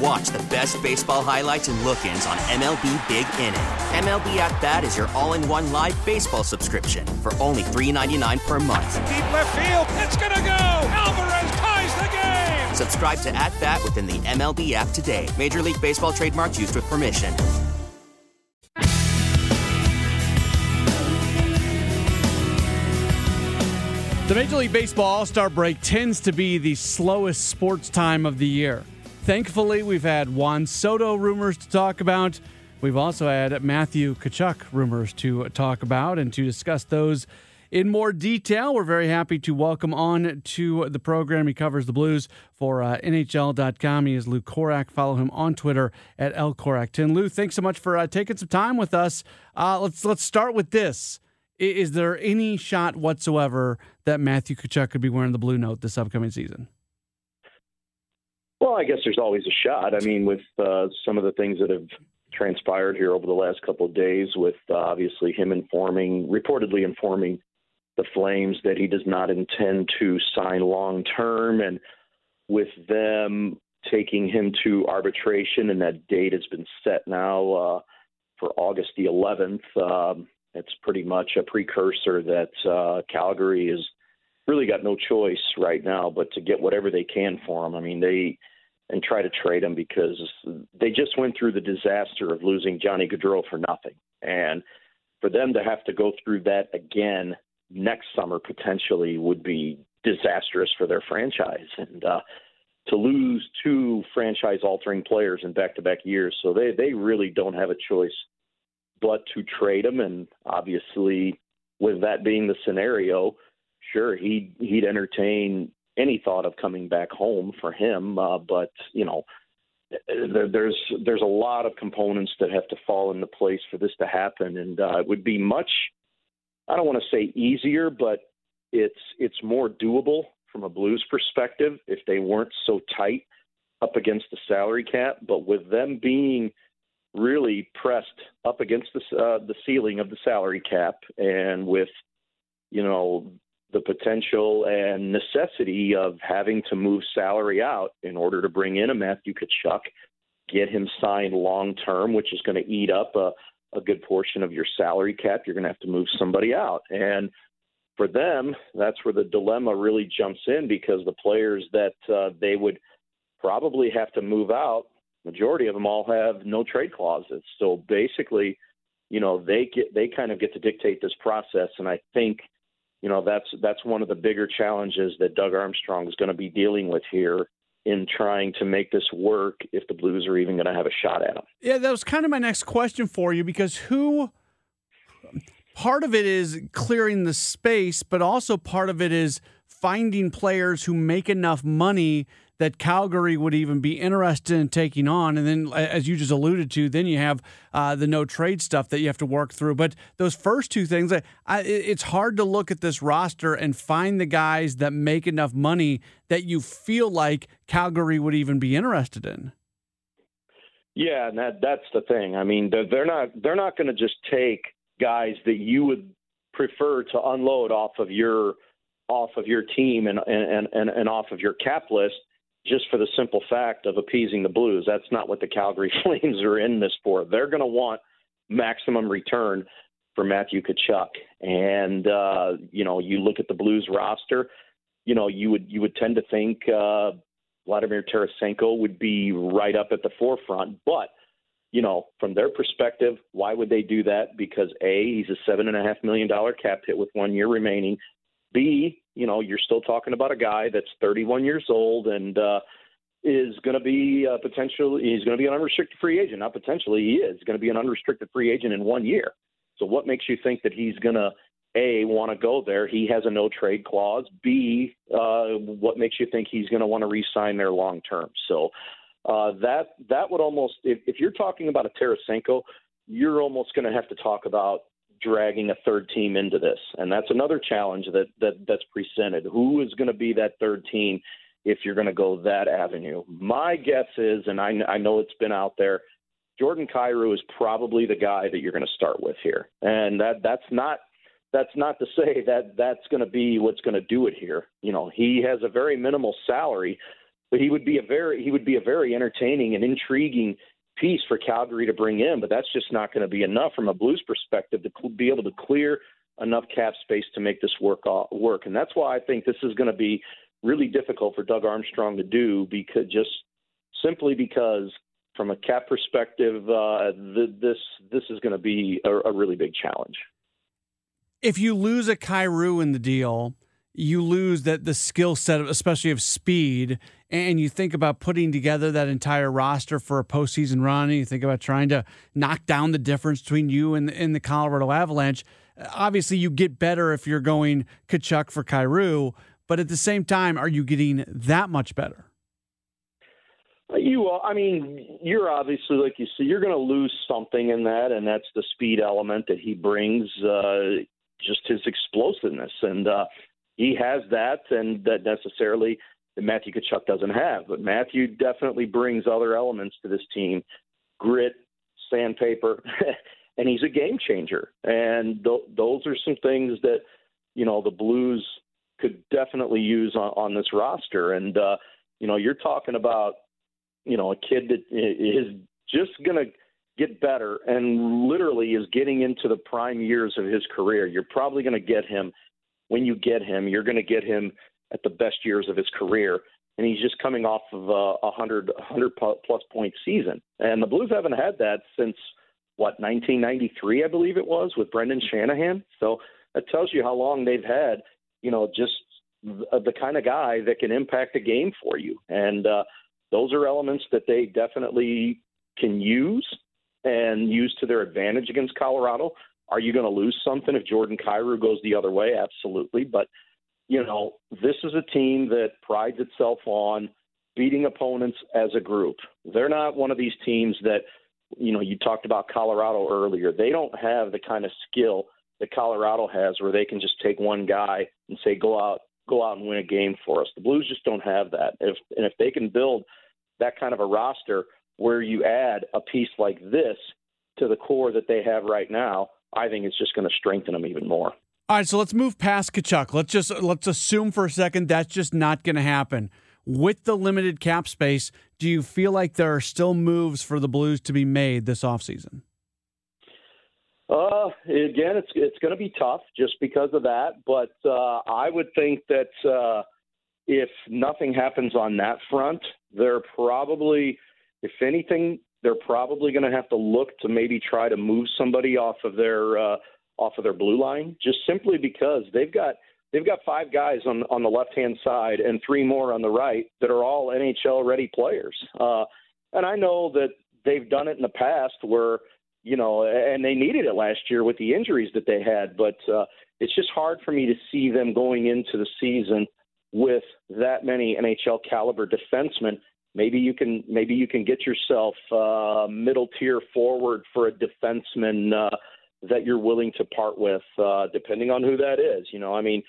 And watch the best baseball highlights and look-ins on MLB Big Inning. MLB At Bat is your all-in-one live baseball subscription for only $3.99 per month. Deep left field, it's gonna go. Alvarez ties the game. Subscribe to At Bat within the MLB app today. Major League Baseball trademarks used with permission. The Major League Baseball All Star break tends to be the slowest sports time of the year. Thankfully, we've had Juan Soto rumors to talk about. We've also had Matthew Tkachuk rumors to talk about and to discuss those in more detail. We're very happy to welcome on to the program. He covers the Blues for uh, NHL.com. He is Lou Korac. Follow him on Twitter at LKorac10. Lou, thanks so much for uh, taking some time with us. Uh, let's let's start with this. Is there any shot whatsoever that Matthew Tkachuk could be wearing the blue note this upcoming season? Well, I guess there's always a shot. I mean, with uh, some of the things that have transpired here over the last couple of days, with uh, obviously him informing, reportedly informing the Flames that he does not intend to sign long term, and with them taking him to arbitration, and that date has been set now uh, for August the 11th. Um, it's pretty much a precursor that uh, Calgary has really got no choice right now but to get whatever they can for him. I mean, they and try to trade him because they just went through the disaster of losing Johnny Gaudreau for nothing, and for them to have to go through that again next summer potentially would be disastrous for their franchise and. uh to lose two franchise altering players in back to back years. So they, they really don't have a choice but to trade him. And obviously, with that being the scenario, sure he'd he'd entertain any thought of coming back home for him. Uh, but you know, there, there's there's a lot of components that have to fall into place for this to happen, and uh, it would be much. I don't want to say easier, but it's it's more doable from a Blues perspective if they weren't so tight up against the salary cap. But with them being really pressed up against the uh, the ceiling of the salary cap, and with you know the potential and necessity of having to move salary out in order to bring in a Matthew Tkachuk, get him signed long term, which is going to eat up a, a good portion of your salary cap. You're going to have to move somebody out, and for them, that's where the dilemma really jumps in because the players that uh, they would probably have to move out majority of them all have no trade clauses. So basically, you know, they get they kind of get to dictate this process, and I think, you know, that's that's one of the bigger challenges that Doug Armstrong is going to be dealing with here in trying to make this work if the Blues are even going to have a shot at them. Yeah, that was kind of my next question for you because who part of it is clearing the space, but also part of it is finding players who make enough money that Calgary would even be interested in taking on. And then, as you just alluded to, then you have uh, the no trade stuff that you have to work through. But those first two things, I, it's hard to look at this roster and find the guys that make enough money that you feel like Calgary would even be interested in. Yeah, and that that's the thing. I mean, they're, they're not they're not going to just take guys that you would prefer to unload off of your off of your team and and and, and off of your cap list just for the simple fact of appeasing the Blues. That's not what the Calgary Flames are in this for. They're going to want maximum return for Matthew Tkachuk. And uh, you know, you look at the Blues roster, you know, you would you would tend to think uh, Vladimir Tarasenko would be right up at the forefront, but you know, from their perspective, why would they do that? Because A, he's a seven and a half million dollar cap hit with one year remaining. B, you know, you're still talking about a guy that's 31 years old and uh, is going to be uh, potentially he's going to be an unrestricted free agent. Not potentially, he is going to be an unrestricted free agent in one year. So what makes you think that he's going to a want to go there? He has a no trade clause. B, uh, what makes you think he's going to want to re-sign there long term? So uh, that that would almost if, if you're talking about a Tarasenko, you're almost going to have to talk about dragging a third team into this, and that's another challenge that that that's presented. Who is going to be that third team? if you're going to go that avenue. My guess is, and I, I know it's been out there, Jordan Kyrou is probably the guy that you're going to start with here, and that that's not that's not to say that that's going to be what's going to do it here. You know, he has a very minimal salary, but he would be a very he would be a very entertaining and intriguing piece for Calgary to bring in. But that's just not going to be enough from a Blues perspective to be able to clear enough cap space to make this work work. And that's why I think this is going to be really difficult for Doug Armstrong to do because just simply because from a cap perspective, uh, the, this this is going to be a, a, really big challenge. If you lose a Kyrou in the deal, you lose that the skill set, especially of speed, and you think about putting together that entire roster for a postseason run, and you think about trying to knock down the difference between you and, and the Colorado Avalanche. Obviously, you get better if you're going Tkachuk for Kyrou, but at the same time, are you getting that much better? You, I mean, you're obviously like you see, you're going to lose something in that, and that's the speed element that he brings, uh, just his explosiveness, and uh, he has that, and that necessarily Matthew Tkachuk doesn't have. But Matthew definitely brings other elements to this team, grit, sandpaper, and he's a game changer. And th- those are some things that you know the Blues could definitely use on, on this roster. And uh, you know, you're talking about you know a kid that is just going to get better and literally is getting into the prime years of his career. You're probably going to get him when you get him. You're going to get him at the best years of his career. And he's just coming off of a 100, 100 plus point season. And the Blues haven't had that since, what, 1993, I believe it was, with Brendan Shanahan. So that tells you how long they've had you know, just the kind of guy that can impact a game for you. And uh, those are elements that they definitely can use and use to their advantage against Colorado. Are you going to lose something if Jordan Kyrou goes the other way? Absolutely. But, you know, this is a team that prides itself on beating opponents as a group. They're not one of these teams that, you know, you talked about Colorado earlier. They don't have the kind of skill – that Colorado has, where they can just take one guy and say, "Go out, go out and win a game for us." The Blues just don't have that. If and if they can build that kind of a roster where you add a piece like this to the core that they have right now, I think it's just going to strengthen them even more. All right, so let's move past Tkachuk. Let's just let's assume for a second that's just not going to happen. With the limited cap space, do you feel like there are still moves for the Blues to be made this offseason? Uh, again, it's it's going to be tough just because of that. But uh, I would think that uh, if nothing happens on that front, they're probably, if anything, they're probably going to have to look to maybe try to move somebody off of their uh, off of their blue line, just simply because they've got they've got five guys on on the left hand side and three more on the right that are all NHL ready players. Uh, and I know that they've done it in the past where you know, and they needed it last year with the injuries that they had. But uh, it's just hard for me to see them going into the season with that many NHL caliber defensemen. Maybe you can maybe you can get yourself uh, middle tier forward for a defenseman uh, that you're willing to part with, uh, depending on who that is. You know, I mean.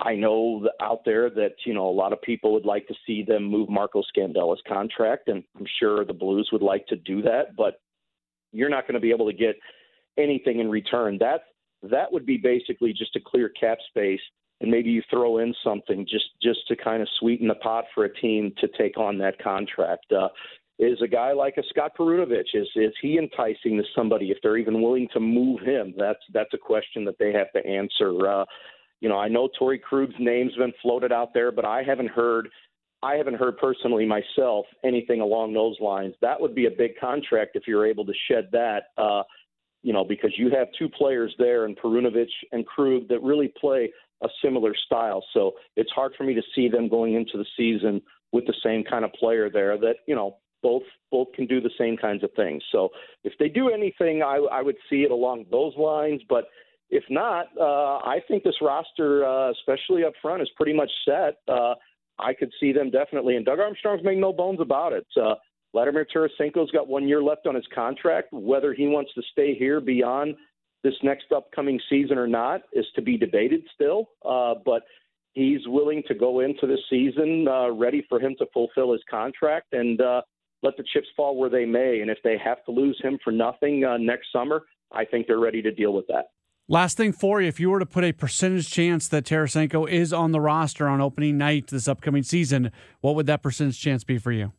I know out there that you know a lot of people would like to see them move Marco Scandella's contract, and I'm sure the Blues would like to do that. But you're not going to be able to get anything in return. That that would be basically just a clear cap space, and maybe you throw in something just just to kind of sweeten the pot for a team to take on that contract. Uh, is a guy like a Scott Perunovich is is he enticing to somebody if they're even willing to move him? That's that's a question that they have to answer. Uh, you know, I know Torey Krug's name's been floated out there, but I haven't heard I haven't heard personally myself anything along those lines. That would be a big contract if you're able to shed that, uh, you know, because you have two players there in Perunovich and Krug that really play a similar style. So it's hard for me to see them going into the season with the same kind of player there that you know both both can do the same kinds of things. So if they do anything, I, I would see it along those lines. But if not, uh, I think this roster, uh, especially up front, is pretty much set. Uh, I could see them definitely, and Doug Armstrong's made no bones about it. Uh, Vladimir Tarasenko's got one year left on his contract. Whether he wants to stay here beyond this next upcoming season or not is to be debated still. Uh, but he's willing to go into the season uh, ready for him to fulfill his contract and uh, let the chips fall where they may. And if they have to lose him for nothing uh, next summer, I think they're ready to deal with that. Last thing for you, if you were to put a percentage chance that Tarasenko is on the roster on opening night this upcoming season, what would that percentage chance be for you?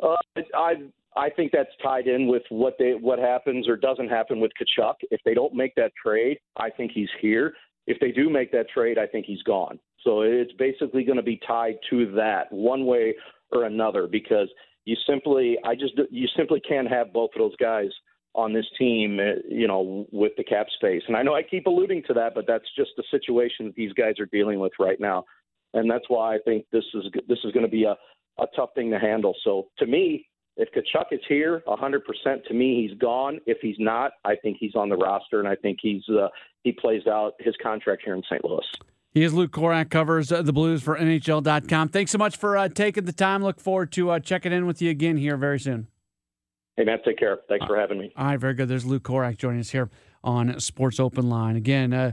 Uh, I I think that's tied in with what they what happens or doesn't happen with Tkachuk. If they don't make that trade, I think he's here. If they do make that trade, I think he's gone. So it's basically going to be tied to that one way or another because you simply I just you simply can't have both of those guys on this team, uh, you know, with the cap space. And I know I keep alluding to that, but that's just the situation that these guys are dealing with right now. And that's why I think this is this is going to be a, a tough thing to handle. So to me, if Tkachuk is here, 100% to me, he's gone. If he's not, I think he's on the roster, and I think he's uh, he plays out his contract here in St. Louis. He is Luke Korac, covers uh, the Blues for NHL.com. Thanks so much for uh, taking the time. Look forward to uh, checking in with you again here very soon. Hey, Matt, take care. Thanks for having me. All right, very good. There's Luke Korac joining us here on Sports Open Line. Again, uh,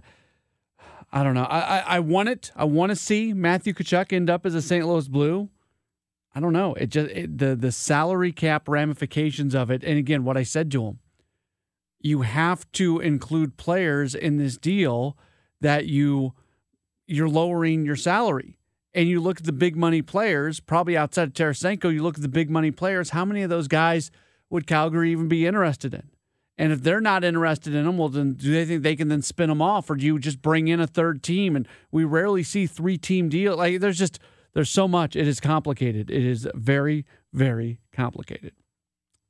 I don't know. I, I, I want it. I want to see Matthew Tkachuk end up as a St. Louis Blue. I don't know. It just it, the the salary cap ramifications of it. And again, what I said to him, you have to include players in this deal that you you're lowering your salary. And you look at the big money players, probably outside of Tarasenko, you look at the big money players. How many of those guys would Calgary even be interested in? And if they're not interested in them, well, then do they think they can then spin them off, or do you just bring in a third team? And we rarely see three team deal. Like there's just there's so much. It is complicated. It is very very complicated.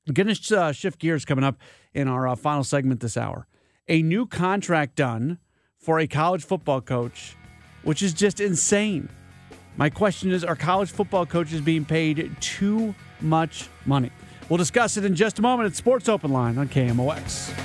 I'm going to uh, shift gears coming up in our uh, final segment this hour. A new contract done for a college football coach, which is just insane. My question is: Are college football coaches being paid too much money? We'll discuss it in just a moment at Sports Open Line on KMOX.